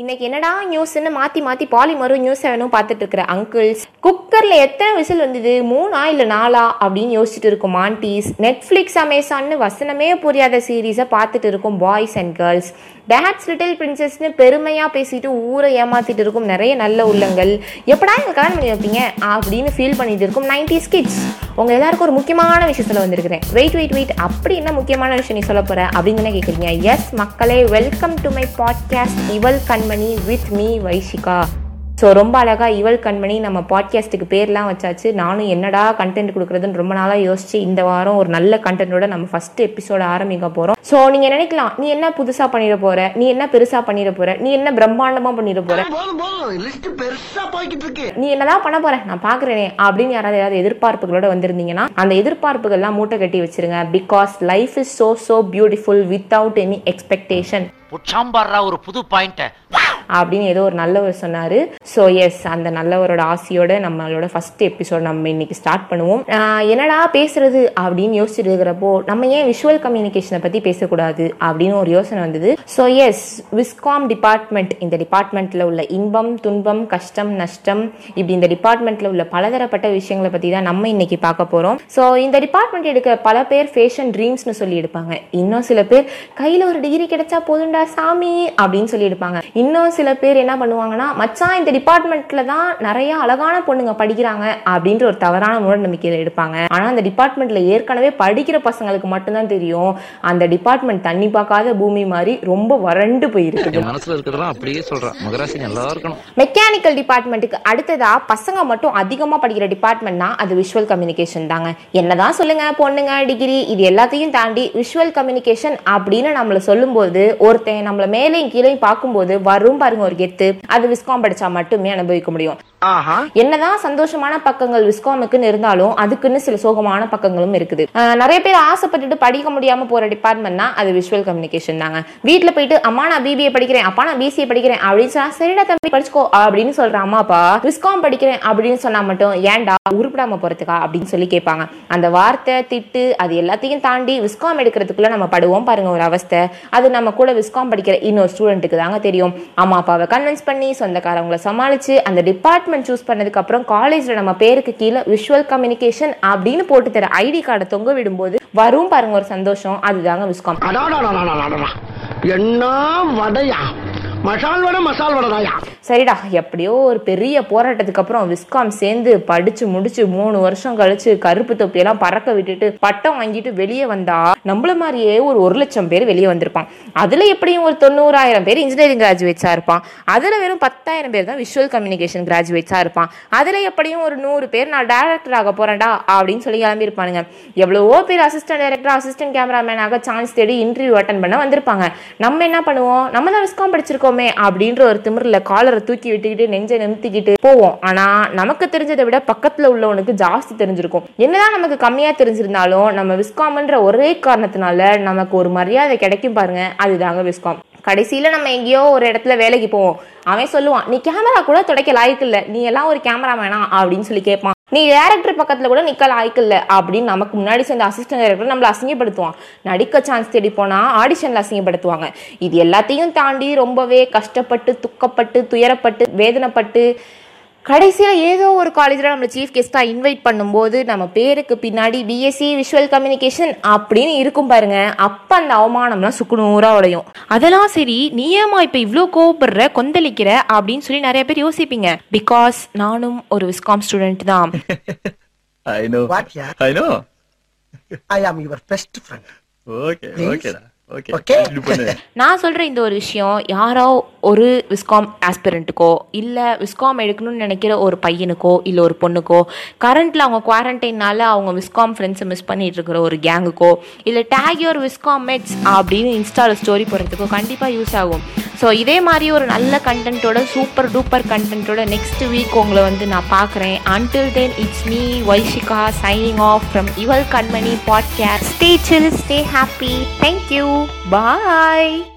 இன்னைக்கு என்னடா நியூஸ்ன்னு மாற்றி மாற்றி பாலிமரும் நியூஸ் வேணும் பார்த்துட்டு இருக்கிற அங்கிள்ஸ் குக்கரில் எத்தனை விசில் வந்தது? மூணா இல்லை நாலா? அப்படின்னு யோசிச்சுட்டு இருக்கும் ஆண்டிஸ் நெட்ஃப்ளிக்ஸ் அமேசான்னு வசனமே புரியாத சீரீஸை பார்த்துட்டு இருக்கும் boys and girls dad's little பிரின்சஸ்னு பெருமையாக பேசிட்டு ஊரை ஏமாத்திட்டு இருக்கும் நிறைய நல்ல உள்ளங்கள். எப்படா எங்க கல்யாணம் பண்ணி வைப்பீங்க? அப்படின்னு ஃபீல் பண்ணிட்டு இருக்கும் நைன்டிஸ் கிட்ஸ் உங்கள் எல்லாருக்கும் ஒரு முக்கியமான விஷயத்தில் வந்திருக்கிறேன். வெயிட் வெயிட் வெயிட் அப்படி என்ன முக்கியமான விஷயம் நீ சொல்ல போகிற அப்படின்னு தானே எஸ் மக்களே welcome to my podcast Ival Kanmani with me Vaishika. So ரொம்ப அழகா இவள் கண்மணி நம்ம பாட்காஸ்ட்டுக்கு பேர்லாம் வச்சாச்சு. நானும் என்னடா கண்டென்ட் கொடுக்குறதுன்னு ரொம்ப நாளாக யோசிச்சு இந்த வாரம் ஒரு நல்ல கண்டென்ட்டோட நம்ம ஃபர்ஸ்ட் எபிசோட ஆரம்பிக்க போறோம். ஸோ நீங்க நினைக்கலாம் நீ என்ன புதுசா பண்ணிட போற? நீ என்ன பெருசா பண்ணிட போற? நீ என்ன பிரம்மாண்டமா பண்ணிட போற? நீ என்னதான் பண்ண போற? நான் பாக்குறேனே. அப்படின்னு யாராவது ஏதாவது எதிர்பார்ப்புகளோட வந்திருந்தீங்கன்னா அந்த எதிர்பார்ப்புகள்லாம் மூட்டை கட்டி வச்சிருங்க. Because life is so so beautiful without any expectation ஒரு புது பாயிண்ட அப்படின்னு ஏதோ ஒரு நல்லவர் சொன்னாரு. ஸோ எஸ் அந்த நல்லவரோட ஆசையோட நம்மளோட ஃபர்ஸ்ட் எபிசோட் நம்ம இன்னைக்கு ஸ்டார்ட் பண்ணுவோம். என்னடா பேசுறது அப்படின்னு யோசிச்சுட்டு இருக்கிறப்போ நம்ம ஏன் விஷுவல் கம்யூனிகேஷனை பத்தி பேசக்கூடாது அப்படின்னு ஒரு யோசனை வந்தது. ஸோ எஸ் விஸ்காம் டிபார்ட்மெண்ட் இந்த டிபார்ட்மெண்ட்ல உள்ள இன்பம் துன்பம் கஷ்டம் நஷ்டம் இப்படி இந்த டிபார்ட்மெண்ட்ல உள்ள பலதரப்பட்ட விஷயங்களை பத்தி தான் நம்ம இன்னைக்கு பார்க்க போறோம். ஸோ இந்த டிபார்ட்மெண்ட் எடுக்கிற பல பேர் ஃபேஷன் ட்ரீம்ஸ்னு சொல்லி எடுப்பாங்க. இன்னும் சில பேர் கையில ஒரு டிகிரி கிடைச்சா போதுண்டா சாமி அப்படின்னு சொல்லி எடுப்பாங்க. இன்னும் சில பேர் என்ன பண்ணுவாங்கன்னா மச்சான் இந்த டிபார்ட்மெண்ட்ல தான் நிறைய அழகான பொண்ணுங்க படிக்கிறாங்க அப்படின்ற ஒரு தவறான மூட நம்பிக்கையில எடுப்பாங்க. ஆனா அந்த டிபார்ட்மெண்ட்ல ஏற்கனவே படிக்கிற பசங்களுக்கு மட்டும்தான் தெரியும் அந்த டிபார்ட்மெண்ட் தண்ணி பார்க்காத பூமி மாதிரி ரொம்ப வறண்டு போயிருக்கு. மனசுல இருக்கிறதெல்லாம் அப்படியே சொல்றேன் மகராசி நல்லா இருக்கணும். மெக்கானிக்கல் டிபார்ட்மெண்ட்டுக்கு அடுத்ததா பசங்க மட்டும் அதிகமா படிக்கிற டிபார்ட்மெண்ட்னா அது விஷுவல் கம்யூனிகேஷன் தாங்க. என்னதான் சொல்லுங்க பொண்ணுங்க டிகிரி இது எல்லாத்தையும் தாண்டி விஷுவல் கம்யூனிகேஷன் அப்படின்னு நம்மள சொல்லும்போது ஒருத்தன் நம்மள மேலேயும் கீழே பார்க்கும்போது வரும் பாருங்க ஒரு கெத்து. அது விஸ்காம் படிச்சா மட்டுமே அனுபவிக்க முடியும். என்னதான் சந்தோஷமான பக்கங்கள் விஸ்காமுக்குன்னு இருந்தாலும் அதுக்குன்னு சில சோகமான பக்கங்களும் இருக்குது. நிறைய பேர் ஆசைப்பட்டுட்டு படிக்க முடியாம போற டிபார்ட்மெண்ட்னா அது விஷுவல் கம்யூனிகேஷன் தாங்க. வீட்ல போயிட்டு அம்மா நான் பிபிஏ படிக்கிறேன். அப்பா நான் பிசிஏ படிக்கிறேன். அப்படின்னு சொன்னா சரிடா தம்பி படிச்சுக்கோ. அப்படின்னு சொல்ற அம்மா அப்பா விஸ்காம் படிக்கிறேன். அப்படின்னு சொன்னா மட்டும் ஏன்டா உருப்பிடாம போறதுக்கா? அப்படின்னு சொல்லி கேட்பாங்க. அந்த வார்த்தை திட்டு அது எல்லாத்தையும் தாண்டி விஸ்காம் எடுக்கிறதுக்குள்ள நம்ம படுவோம் பாருங்க ஒரு அவஸ்தை. அது நம்ம கூட விஸ்காம் படிக்கிற இன்னொரு ஸ்டூடெண்ட்டுக்கு தாங்க தெரியும். அம்மா அப்பாவை கன்வின்ஸ் பண்ணி சொந்தக்காரவங்களை சமாளிச்சு அந்த டிபார்ட்மெண்ட் சூஸ் பண்ணதுக்கு அப்புறம் காலேஜ்ல நம்ம பேருக்கு கீழே விஷுவல் கம்யூனிகேஷன் அப்படின்னு போட்டு தர ஐடி கார்டை தொங்க விடும்போது வரும் பாருங்க ஒரு சந்தோஷம். அதுதாங்க விஸ்காம் என்ன வடையா? மசால் வடை மசால் வடைதாயா சரிடா எப்படியோ ஒரு பெரிய போராட்டத்துக்கு அப்புறம் விஸ்காம் சேர்ந்து படிச்சு முடிச்சு மூணு வருஷம் கழிச்சு கருப்பு தொப்பியெல்லாம் பறக்க விட்டுட்டு பட்டம் வாங்கிட்டு வெளியே வந்தா நம்மள மாதிரியே ஒரு ஒரு லட்சம் பேர் வெளியே வந்திருப்பான். அதுல எப்படியும் ஒரு தொண்ணூறாயிரம் பேர் இன்ஜினியரிங் கிராஜுவேட்ஸா இருப்பான். அதுல வெறும் பத்தாயிரம் பேர் தான் விஷுவல் கம்யூனிகேஷன் கிராஜுவேட்ஸா இருப்பான். அதுல எப்படியும் ஒரு நூறு பேர் நான் டைரக்டர் ஆக போறேன்டா அப்படின்னு சொல்லி கிளம்பி இருப்பானுங்க எவ்வளவோ பேர் அசிஸ்டன்ட் டைரக்டர் அசிஸ்டன்ட் கேமராமேன் ஆக சான்ஸ் தேடி இன்டர்வியூ அட்டன் பண்ண வந்திருப்பாங்க. நம்ம என்ன பண்ணுவோம்? நம்ம தான் விஸ்காம் படிச்சிருக்கோம். அப்படின்ற ஒரு திமிரில் காலரை தூக்கி விட்டுக்கிட்டு நெஞ்சை நிமித்திக்கிட்டு போவோம். ஆனால் நமக்கு தெரிஞ்சதை விட பக்கத்துல உள்ளவனுக்கு ஜாஸ்தி தெரிஞ்சிருக்கும். என்னதான் நமக்கு கம்மியா தெரிஞ்சிருந்தாலும் நம்ம விஸ்காம்ன்ற ஒரே காரணத்தினால நமக்கு ஒரு மரியாதை கிடைக்கும் பாருங்க. அதுதாங்க விஸ்காம். கடைசியில நம்ம எங்கேயோ ஒரு இடத்துல வேலைக்கு போவோம். அவன் சொல்லுவான் நீ கேமரா கூட துடைக்க லாய்க்கு இல்லை. நீ எல்லாம் ஒரு கேமரா வேணாம் அப்படின்னு சொல்லி கேட்பான். நீ டேரக்டர் பக்கத்தில் கூட நிக்க ஆய்க்கல அப்படின்னு நமக்கு முன்னாடி சேர்ந்த அசிஸ்டன்ட் டேரக்டர் நம்மளை அசிங்கப்படுத்துவான். நடிக்க சான்ஸ் தேடி போனால் ஆடிஷனில் அசிங்கப்படுத்துவாங்க. இது எல்லாத்தையும் தாண்டி ரொம்பவே கஷ்டப்பட்டு துக்கப்பட்டு துயரப்பட்டு வேதனைப்பட்டு கடைசியா ஏதோ ஒரு காலேஜ்ல நம்மள சீஃப் கெஸ்டா இன்வைட் பண்ணும்போது நம்ம பேருக்கு பின்னாடி பிஎஸ்சி விஷுவல் கம்யூனிகேஷன் அப்படின்னு இருக்கும் பாருங்க அப்ப அந்த அவமானம்லாம் சுக்குநூறா உடையும் அதெல்லாம் சரி நீ ஏமா இப்ப இவ்ளோ கோவப்படுற கொந்தளிக்கிற அப்படின்னு சொல்லி நிறைய பேர் யோசிப்பீங்க பிகாஸ் நானும் ஒரு விஸ்காம் ஸ்டூடெண்ட் தான் I know. What, yeah? I know. I am your best friend Okay, Please. பண்ணு. நான் சொல்ற இந்த ஒரு விஷயம் யாரோ ஒரு விஸ்காம் ஆஸ்பிரண்ட்டுக்கோ இல்ல விஸ்காம் எடுக்கணும்னு நினைக்கிற ஒரு பையனுக்கோ இல்ல ஒரு பொண்ணுக்கோ கரண்ட்ல அவங்க குவாரண்டைனால அவங்க விஸ்காம் ஃப்ரெண்ட்ஸை மிஸ் பண்ணிட்டு இருக்கிற ஒரு கேங்குக்கோ இல்ல டேக் யோர் விஸ்காம் மெட்ஸ் அப்படின்னு இன்ஸ்டால ஸ்டோரி போடுறதுக்கோ கண்டிப்பா யூஸ் ஆகும். ஸோ இதே மாதிரி ஒரு நல்ல கண்டென்ட்டோட சூப்பர் டூப்பர் கண்டென்ட்டோட நெக்ஸ்ட் வீக் உங்களை வந்து நான் பார்க்குறேன். Until then it's me Vaishika signing off from Ival Kanmani podcast stay chill stay happy thank you bye